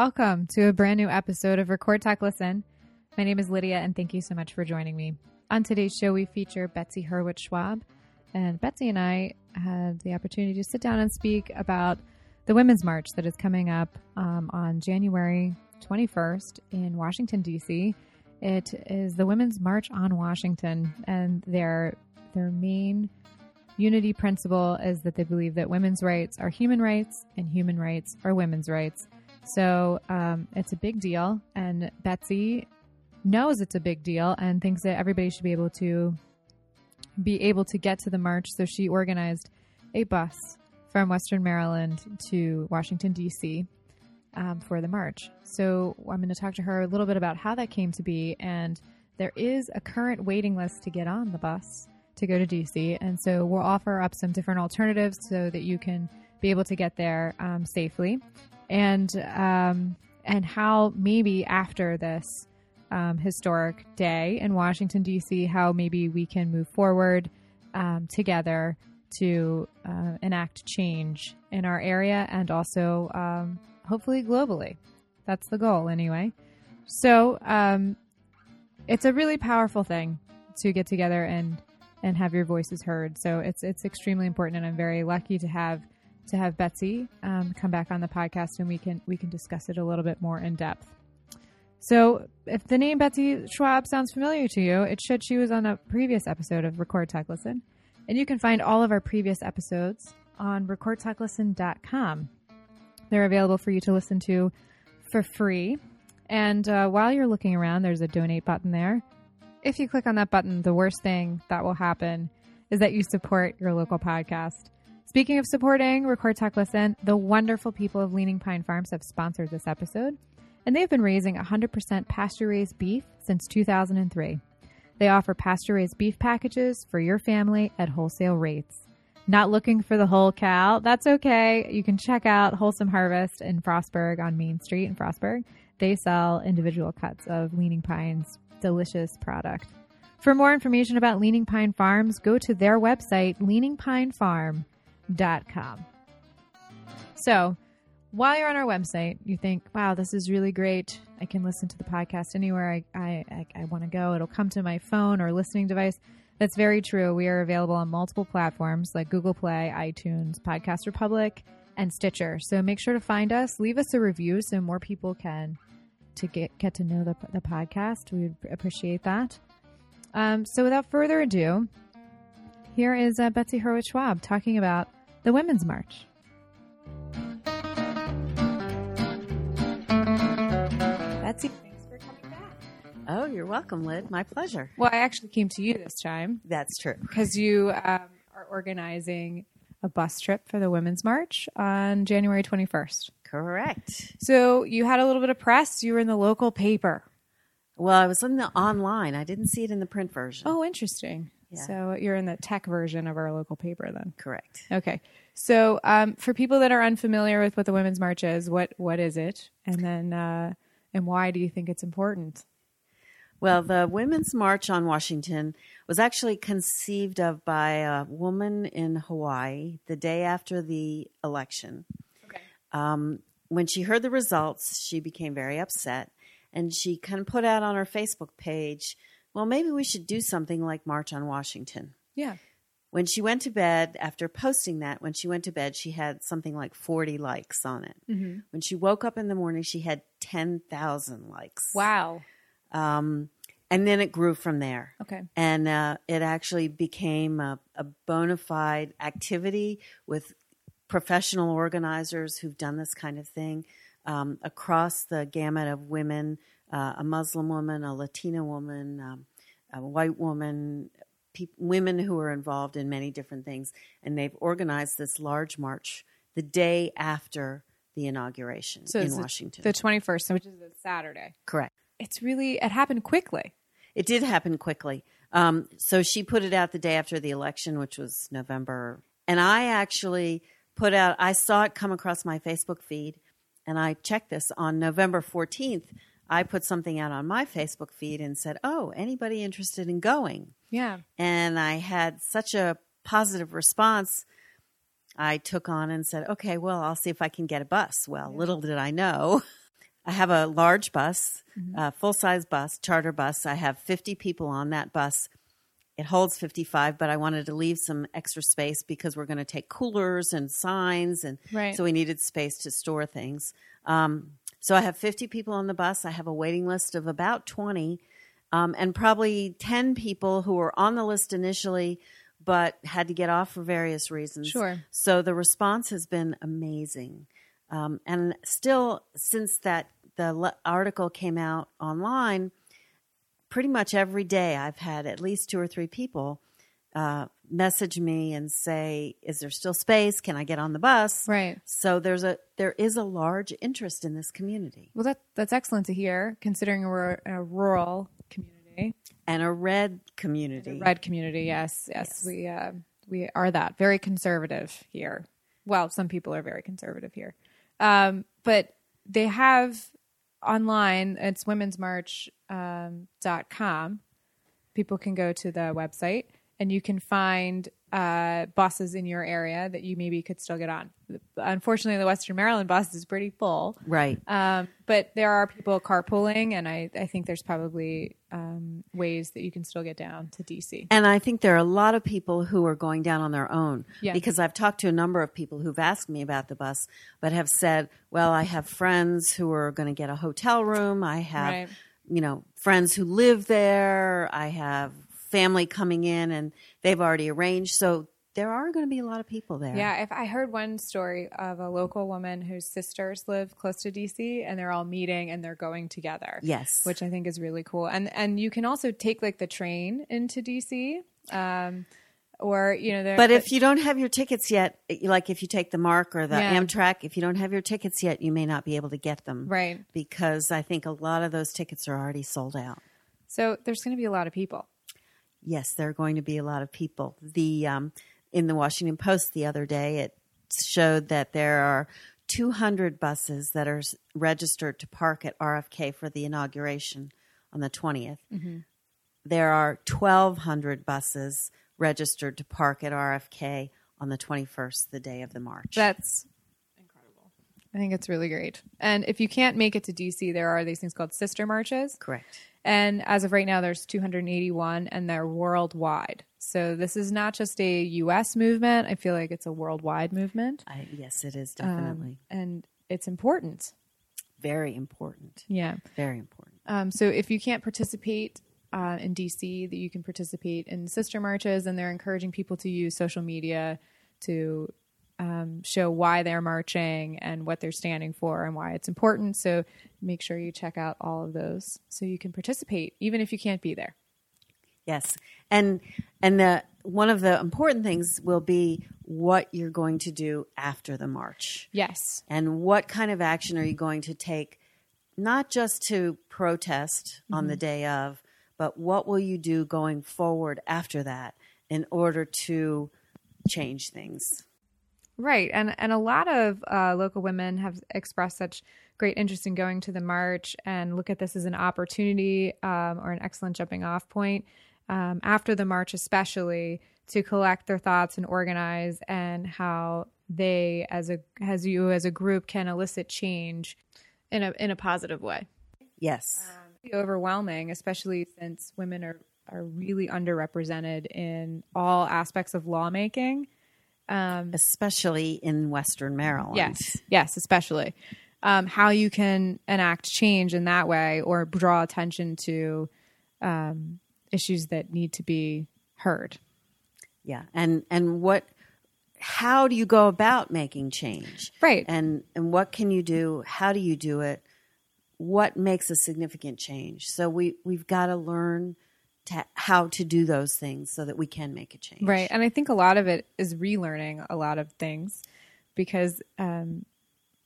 welcome to a brand new episode of Record Talk Listen. My name is Lydia, and thank you so much for joining me. On today's show, we feature Betsy Hurwitz Schwab, and Betsy and I had the opportunity to sit down and speak about the Women's March that is coming up um, on January 21st in Washington, D.C. It is the Women's March on Washington, and their their main unity principle is that they believe that women's rights are human rights and human rights are women's rights. So um, it's a big deal, and Betsy knows it's a big deal and thinks that everybody should be able to be able to get to the march. So she organized a bus from Western Maryland to Washington D.C. Um, for the march. So I'm going to talk to her a little bit about how that came to be, and there is a current waiting list to get on the bus to go to DC. And so we'll offer up some different alternatives so that you can be able to get there um, safely. And um, and how maybe after this um, historic day in Washington D.C., how maybe we can move forward um, together to uh, enact change in our area and also um, hopefully globally. That's the goal, anyway. So um, it's a really powerful thing to get together and and have your voices heard. So it's it's extremely important, and I'm very lucky to have to have Betsy um, come back on the podcast, and we can we can discuss it a little bit more in depth. So, if the name Betsy Schwab sounds familiar to you, it should. She was on a previous episode of Record Talk Listen, and you can find all of our previous episodes on recordtalklisten.com. They're available for you to listen to for free. And uh, while you're looking around, there's a donate button there if you click on that button, the worst thing that will happen is that you support your local podcast. Speaking of supporting Record Talk Listen, the wonderful people of Leaning Pine Farms have sponsored this episode, and they've been raising 100% pasture raised beef since 2003. They offer pasture raised beef packages for your family at wholesale rates. Not looking for the whole cow? That's okay. You can check out Wholesome Harvest in Frostburg on Main Street in Frostburg. They sell individual cuts of Leaning Pines delicious product. For more information about Leaning Pine Farms, go to their website, leaningpinefarm.com. So, while you're on our website, you think, wow, this is really great. I can listen to the podcast anywhere I, I, I, I want to go. It'll come to my phone or listening device. That's very true. We are available on multiple platforms like Google Play, iTunes, Podcast Republic, and Stitcher. So make sure to find us, leave us a review so more people can to get get to know the, the podcast. We would appreciate that. Um, so, without further ado, here is uh, Betsy Hurwitz Schwab talking about the Women's March. Betsy, thanks for coming back. Oh, you're welcome, Lyd. My pleasure. Well, I actually came to you this time That's true. because you um, are organizing a bus trip for the Women's March on January 21st. Correct. So, you had a little bit of press. You were in the local paper. Well, I was in the online. I didn't see it in the print version. Oh, interesting. Yeah. So you're in the tech version of our local paper then. Correct. Okay. So um, for people that are unfamiliar with what the Women's March is, what what is it, and then uh, and why do you think it's important? Well, the Women's March on Washington was actually conceived of by a woman in Hawaii the day after the election. Okay. Um, when she heard the results, she became very upset and she kind of put out on her Facebook page, well, maybe we should do something like March on Washington. Yeah. When she went to bed, after posting that, when she went to bed, she had something like 40 likes on it. Mm-hmm. When she woke up in the morning, she had 10,000 likes. Wow. Um, and then it grew from there. Okay. And uh, it actually became a, a bona fide activity with professional organizers who've done this kind of thing um, across the gamut of women uh, a Muslim woman, a Latina woman, um, a white woman, pe- women who are involved in many different things. And they've organized this large march the day after the inauguration So in Washington. The 21st, which is a Saturday. Correct. It's really it happened quickly. It did happen quickly. Um, so she put it out the day after the election, which was November. And I actually put out, I saw it come across my Facebook feed, and I checked this on November 14th. I put something out on my Facebook feed and said, Oh, anybody interested in going? Yeah. And I had such a positive response. I took on and said, Okay, well, I'll see if I can get a bus. Well, little did I know I have a large bus, Mm-hmm. a full size bus, charter bus. I have 50 people on that bus. It holds 55, but I wanted to leave some extra space because we're going to take coolers and signs. And Right. so we needed space to store things. Um, so I have 50 people on the bus. I have a waiting list of about 20 um, and probably 10 people who were on the list initially but had to get off for various reasons. Sure. So the response has been amazing. Um, and still, since that the article came out online, pretty much every day I've had at least two or three people uh, message me and say, "Is there still space? Can I get on the bus?" Right. So there's a there is a large interest in this community Well, that that's excellent to hear, considering we're a rural community, and a red community. red community. Yes, yes, we uh, we are that very conservative here. Well, some people are very conservative here, um, but they have online. It's womensmarch.com. Um, dot com. People can go to the website and you can find uh, buses in your area that you maybe could still get on. Unfortunately, the Western Maryland bus is pretty full. Right. Um, but there are people carpooling, and I, I think there's probably um, ways that you can still get down to DC. And I think there are a lot of people who are going down on their own. Yeah. Because I've talked to a number of people who've asked me about the bus, but have said, well, I have friends who are going to get a hotel room. I have, Right. you know, friends who live there. I have family coming in and they've already arranged. So there are going to be a lot of people there. Yeah, if I heard one story of a local woman whose sisters live close to DC, and they're all meeting and they're going together. Yes. which I think is really cool. And and you can also take like the train into DC, um, or you know, But if you don't have your tickets yet, like if you take the MARC or the Yeah. Amtrak, if you don't have your tickets yet, you may not be able to get them. right, Because I think a lot of those tickets are already sold out. so there's going to be a lot of people. Yes, there are going to be a lot of people. The um, in the Washington Post the other day, it showed that there are 200 buses that are registered to park at RFK for the inauguration on the 20th. Mm-hmm. There are 1,200 buses registered to park at RFK on the 21st, the day of the march. That's incredible. I think it's really great. And if you can't make it to DC, there are these things called sister marches. correct. And as of right now, there's 281, and they're worldwide. So this is not just a U.S. movement. I feel like it's a worldwide movement, I, yes, it is Um, definitely and it's important. very important. Yeah. Very important. Um, so if you can't participate uh, in DC, that you can participate in sister marches, and they're encouraging people to use social media to um, show why they're marching and what they're standing for and why it's important. So make sure you check out all of those so you can participate, even if you can't be there. Yes, and and the one of the important things will be what you're going to do after the march, Yes. and what kind of action are you going to take, not just to protest on the day of, but what will you do going forward after that in order to change things. Right, and and a lot of uh, local women have expressed such great interest in going to the march and look at this as an opportunity um, or an excellent jumping off point um, after the march, especially to collect their thoughts and organize, and how they as a as you as a group can elicit change in a in a positive way. Yes, Be overwhelming, especially since women are are really underrepresented in all aspects of lawmaking. especially in Western Maryland. Yes, yes, especially um, how you can enact change in that way or draw attention to um, issues that need to be heard. Yeah, and and what? How do you go about making change? Right. And and what can you do? How do you do it? What makes a significant change? So we we've got to learn to how to do those things so that we can make a change. Right. And I think a lot of it is relearning a lot of things because um,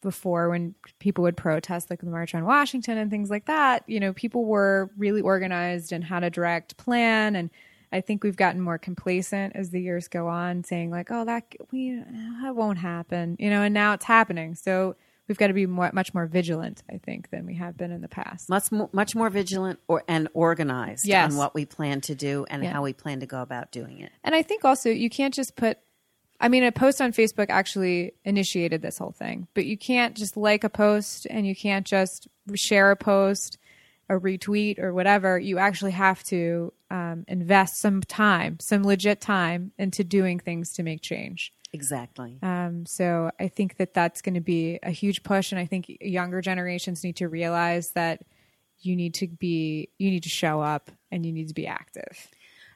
before, when people would protest, like the March on Washington and things like that, you know, people were really organized and had a direct plan. And I think we've gotten more complacent as the years go on, saying, like, oh, that, we, that won't happen, you know, and now it's happening. So we've got to be more, much more vigilant, I think, than we have been in the past. Much more, much more vigilant or and organized Yes. on what we plan to do and Yeah. how we plan to go about doing it. And I think also you can't just put I mean, a post on Facebook actually initiated this whole thing, but you can't just like a post and you can't just share a post, a retweet, or whatever. You actually have to um, invest some time, some legit time, into doing things to make change. Exactly. Um, so I think that that's going to be a huge push, and I think younger generations need to realize that you need to be, you need to show up, and you need to be active.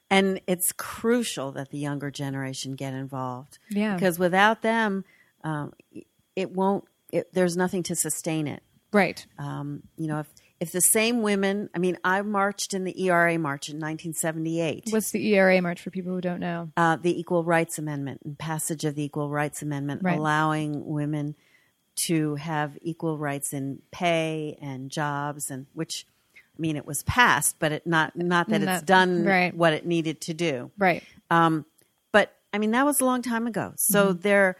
And it's crucial that the younger generation get involved. Yeah. Because without them, um, it won't. It, there's nothing to sustain it. Right. Um, you know, if if the same women, I mean, I marched in the ERA march in 1978. What's the ERA march for people who don't know? Uh, the Equal Rights Amendment and passage of the Equal Rights Amendment, Right. allowing women to have equal rights in pay and jobs, and which, mean, it was passed, but it not not that Not- it's done right. what it needed to do. Right. Um, but I mean, that was a long time ago. So Mm-hmm. there,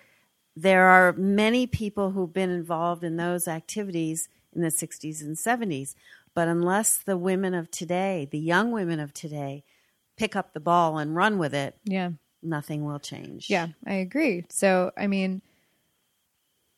there are many people who've been involved in those activities in the 60s and 70s. But unless the women of today, the young women of today, pick up the ball and run with it, Yeah. nothing will change. Yeah, I agree. So, I mean,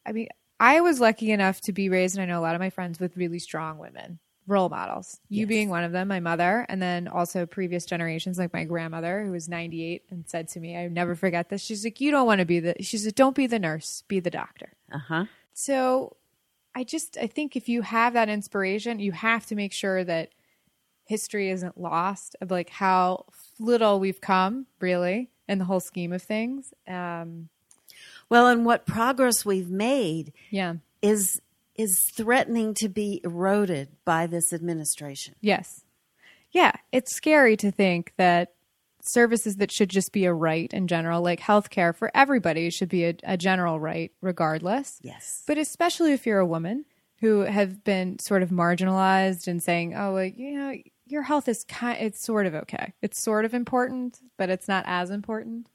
I mean, I was lucky enough to be raised, and I know a lot of my friends with really strong women, role models. You Yes. being one of them, my mother, and then also previous generations, like my grandmother, who was 98 and said to me, I never forget this. She's like, You don't want to be the, she said, Don't be the nurse, be the doctor. Uh huh. So I just I think if you have that inspiration, you have to make sure that history isn't lost of like how little we've come really in the whole scheme of things. Um, Well, and what progress we've made yeah. is is threatening to be eroded by this administration. Yes. Yeah, it's scary to think that services that should just be a right in general, like healthcare for everybody, should be a, a general right regardless. Yes. But especially if you're a woman who have been sort of marginalized and saying, "Oh, like you know, your health is kind, it's sort of okay. It's sort of important, but it's not as important."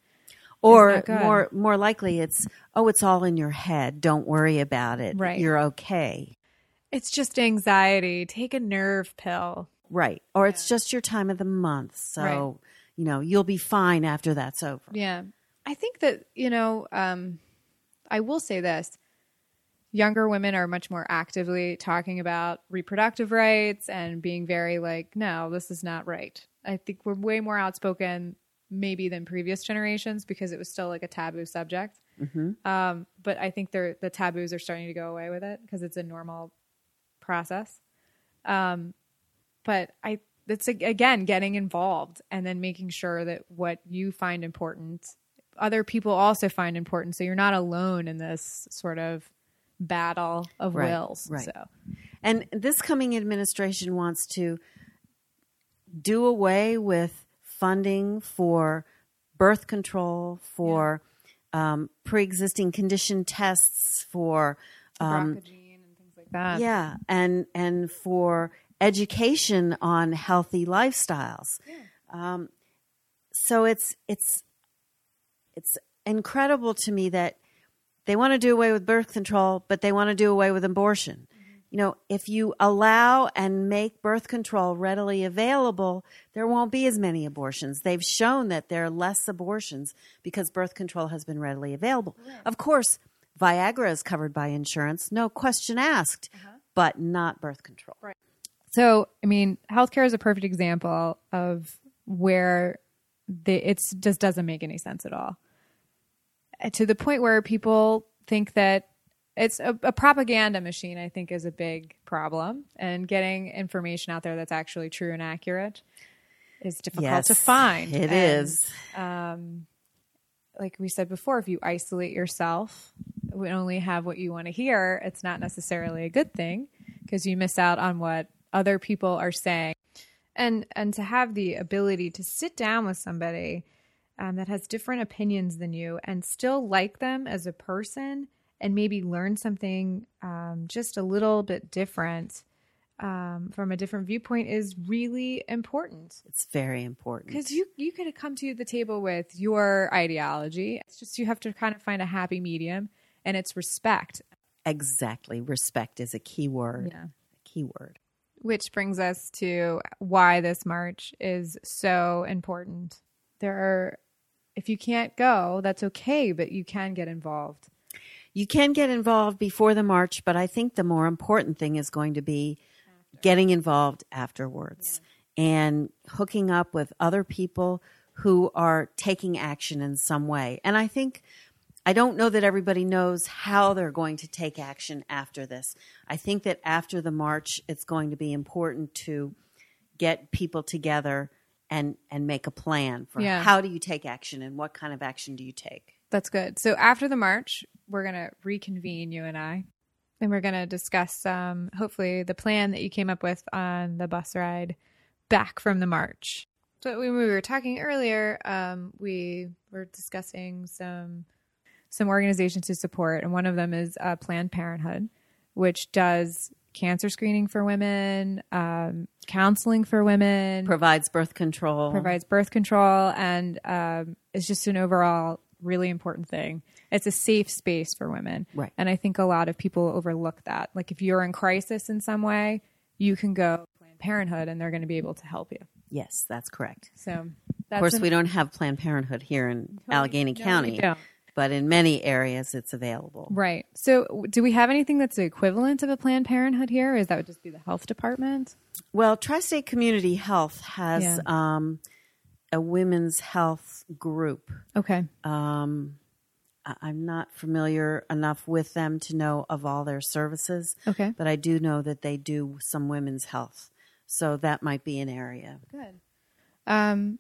Or more more likely it's oh it's all in your head don't worry about it Right. you're okay It's just anxiety. Take a nerve pill. right or it's just your time of the month so Right. you know you'll be fine after that's over Yeah. I think that, you know, um, I will say this younger women are much more actively talking about reproductive rights and being very like, no, this is not right. I think we're way more outspoken maybe than previous generations because it was still like a taboo subject. Um, but I think they're, the taboos are starting to go away with it because it's a normal process. Um, but I, it's again getting involved and then making sure that what you find important, other people also find important. So you're not alone in this sort of battle of Right, wills. right. So and this coming administration wants to do away with funding for birth control for um, pre-existing condition tests for um, and things like that. yeah and and for education on healthy lifestyles. Um, so it's it's it's incredible to me that they want to do away with birth control but they want to do away with abortion you know if you allow and make birth control readily available there won't be as many abortions. They've shown that there are less abortions because birth control has been readily available. Of course viagra is covered by insurance no question asked but not birth control. Right. So, I mean, healthcare is a perfect example of where it just doesn't make any sense at all. Uh, To the point where people think that it's a, a propaganda machine, I think, is a big problem. And getting information out there that's actually true and accurate is difficult to find. It And, is. like we said before, if you isolate yourself, we only have what you want to hear, it's not necessarily a good thing because you miss out on what other people are saying. And and to have the ability to sit down with somebody um, that has different opinions than you and still like them as a person and maybe learn something um, just a little bit different um, from a different viewpoint is really important It's very important. because you you could come to the table with your ideology. It's just you have to kind of find a happy medium, and it's respect. Exactly. Respect is a key word. Yeah. A key word. Which brings us to why this march is so important. There are if you can't go, that's okay, but you can get involved. You can get involved before the march, but I think the more important thing is going to be getting involved afterwards and hooking up with other people who are taking action in some way. And I think I don't know that everybody knows how they're going to take action after this. I think that after the march, it's going to be important to get people together and and make a plan for Yeah. how do you take action and what kind of action do you take. That's good. So after the march, we're going to reconvene, you and I, and we're going to discuss, um, hopefully, the plan that you came up with on the bus ride back from the march. So when we were talking earlier, um, we were discussing some some organizations to support, and one of them is uh, Planned Parenthood, which does cancer screening for women, um, counseling for women, Provides birth control. provides birth control and um, it's just an overall really important thing. It's a safe space for women. Right. And I think a lot of people overlook that. Like if you're in crisis in some way, you can go Planned Parenthood and they're going to be able to help you. Yes, that's correct. So that's Of course, an- we don't have Planned Parenthood here in Allegany No, County, but in many areas it's available. Right. So do we have anything that's the equivalent of a Planned Parenthood here? Or is that would just be the health department? Well, Tri State Community Health has Yeah. um, a women's health group. Okay. Um, I'm not familiar enough with them to know of all their services, Okay. but I do know that they do some women's health. So that might be an area. Good. Um,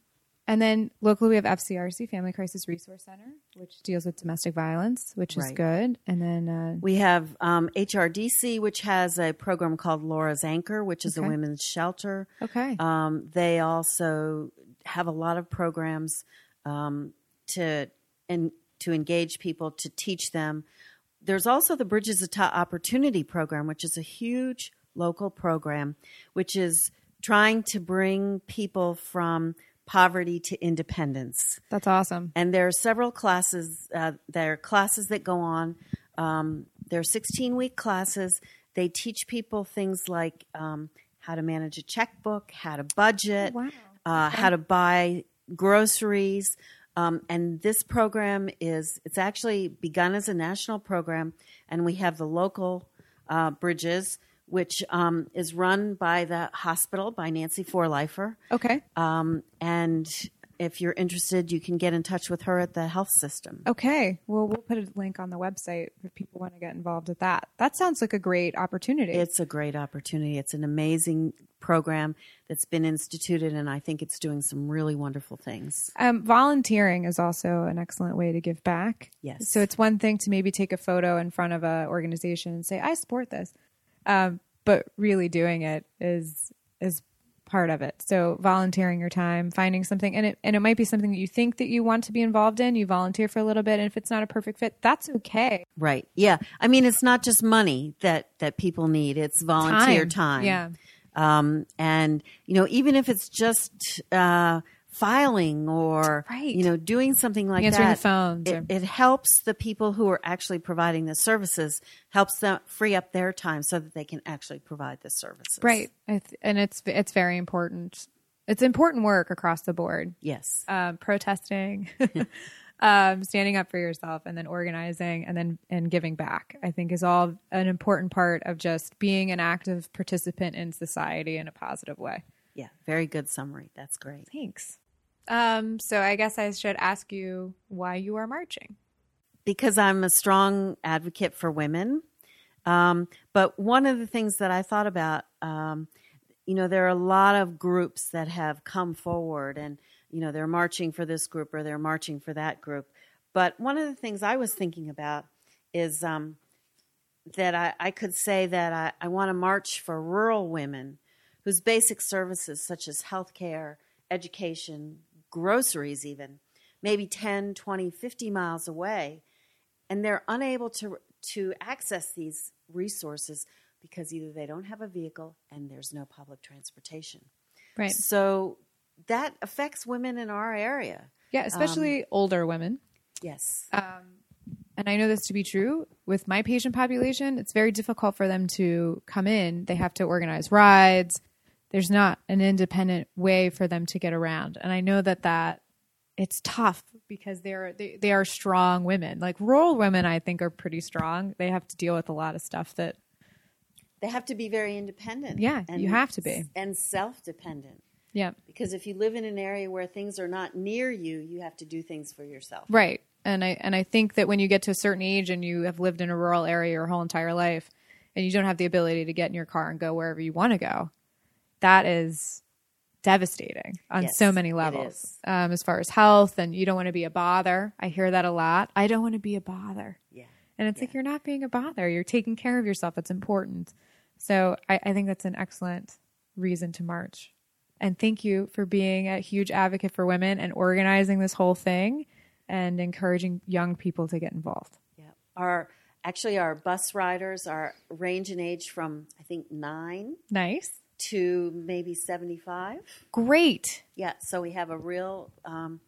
and then locally, we have FCRC, Family Crisis Resource Center, which deals with domestic violence, which is Right. good. And then, uh, We have um, HRDC, which has a program called Laura's Anchor, which is Okay. a women's shelter. okay. Um, they also have a lot of programs um, to and to engage people to teach them. There's also the Bridges to Opportunity program, which is a huge local program, which is trying to bring people from poverty to independence That's awesome. and there are several classes. Uh, there are classes that go on. Um, there are 16 week classes. They teach people things like um, how to manage a checkbook, how to budget, Wow. Uh, how to buy groceries. Um, and this program is it's actually begun as a national program, and we have the local uh, bridges, which um, is run by the hospital by Nancy Forlifer. Okay. Um, and if you're interested, you can get in touch with her at the health system. Okay. Well, we'll put a link on the website if people want to get involved with that. That sounds like a great opportunity. It's a great opportunity. It's an amazing program that's been instituted, and I think it's doing some really wonderful things. um, volunteering is also an excellent way to give back. Yes. So it's one thing to maybe take a photo in front of a organization and say, "I support this," um, but really doing it is is part of it. So volunteering your time, finding something, and it and it might be something that you think that you want to be involved in. You volunteer for a little bit, and if it's not a perfect fit, that's okay. Right. Yeah. I mean, it's not just money that that people need; it's volunteer time. Yeah. Um, and you know, even if it's just uh, filing or Right. you know doing something like Answering that, the phones it, or- it helps the people who are actually providing the services helps them free up their time so that they can actually provide the services. Right. And it's it's very important. It's important work across the board. Yes. um, protesting, um, standing up for yourself, and then organizing, and then and giving back. I think is all an important part of just being an active participant in society in a positive way. Yeah. Very good summary. That's great. Thanks. Um, so I guess I should ask you why you are marching. because I'm a strong advocate for women. Um, but one of the things that I thought about, um, you know, there are a lot of groups that have come forward and, you know, they're marching for this group or they're marching for that group. But one of the things I was thinking about is um, that I, I could say that I, I want to march for rural women whose basic services, such as health care, education, groceries, even, maybe 10, 20, 50 miles away, and they're unable to to access these resources because either they don't have a vehicle and there's no public transportation. Right. So that affects women in our area. Yeah, especially older women. Yes. Um, and I know this to be true with my patient population. It's very difficult for them to come in. They have to organize rides. There's not an independent way for them to get around. And I know that that it's tough because they're they, they are strong women. Like rural women, I think are pretty strong. They have to deal with a lot of stuff that They have to be very independent. Yeah, and, you have to be. And self dependent. yeah Because if you live in an area where things are not near you, you have to do things for yourself. Right. And I and I think that when you get to a certain age and you have lived in a rural area your whole entire life and you don't have the ability to get in your car and go wherever you want to go, that is devastating on Yes, so many levels. Um, as far as health and you don't want to be a bother. I hear that a lot. I don't want to be a bother. Yeah. And it's like you're not being a bother. You're taking care of yourself. It's important. So I, I think that's an excellent reason to march. And thank you for being a huge advocate for women and organizing this whole thing and encouraging young people to get involved. Yeah. Our actually our bus riders are range in age from I think nine Nice. To maybe seventy five. Great. Yeah. So we have a real um,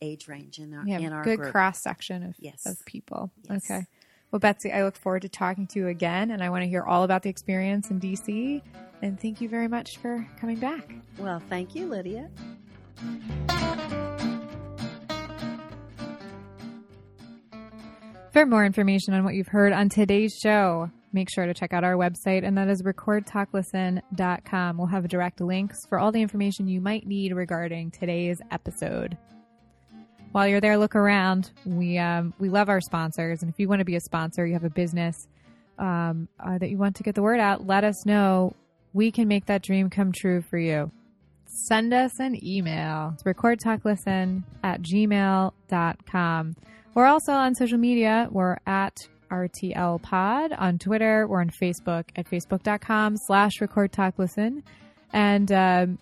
age range in our We have in our good group. cross section of, Yes. of people. Yes. Okay. Well, Betsy, I look forward to talking to you again, and I want to hear all about the experience in DC. And thank you very much for coming back. Well, thank you, Lydia. For more information on what you've heard on today's show, make sure to check out our website, and that is recordtalklisten.com. We'll have direct links for all the information you might need regarding today's episode. While you're there, look around. We um, we love our sponsors, and if you want to be a sponsor, you have a business um, uh, that you want to get the word out, let us know. We can make that dream come true for you. Send us an email. It's recordtalklisten at gmail.com. We're also on social media. We're at RTL Pod on Twitter. We're on Facebook at facebook.com slash record talk listen. And, um,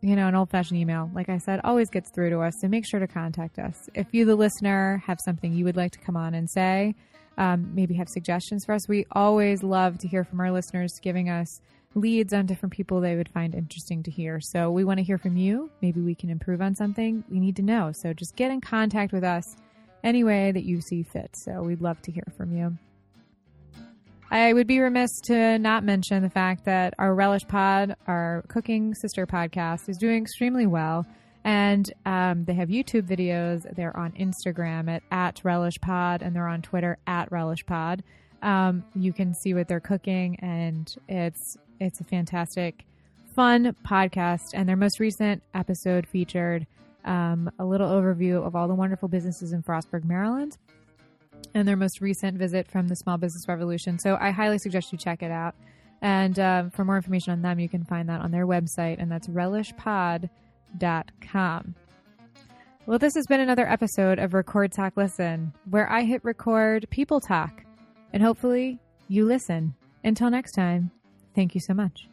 you know, an old fashioned email, like I said, always gets through to us. So make sure to contact us. If you, the listener, have something you would like to come on and say, um, maybe have suggestions for us, we always love to hear from our listeners giving us leads on different people they would find interesting to hear. So we want to hear from you. Maybe we can improve on something. We need to know. So just get in contact with us any way that you see fit. So we'd love to hear from you. I would be remiss to not mention the fact that our Relish Pod, our cooking sister podcast, is doing extremely well. And um, they have YouTube videos. They're on Instagram at, at Relish Pod, and they're on Twitter at Relish Pod. Um, you can see what they're cooking, and it's it's a fantastic, fun podcast. And their most recent episode featured um, a little overview of all the wonderful businesses in Frostburg, Maryland and their most recent visit from the Small Business Revolution. So I highly suggest you check it out. And um, for more information on them, you can find that on their website, and that's relishpod.com. Well, this has been another episode of Record Talk Listen, where I hit record people talk, and hopefully you listen. Until next time, thank you so much.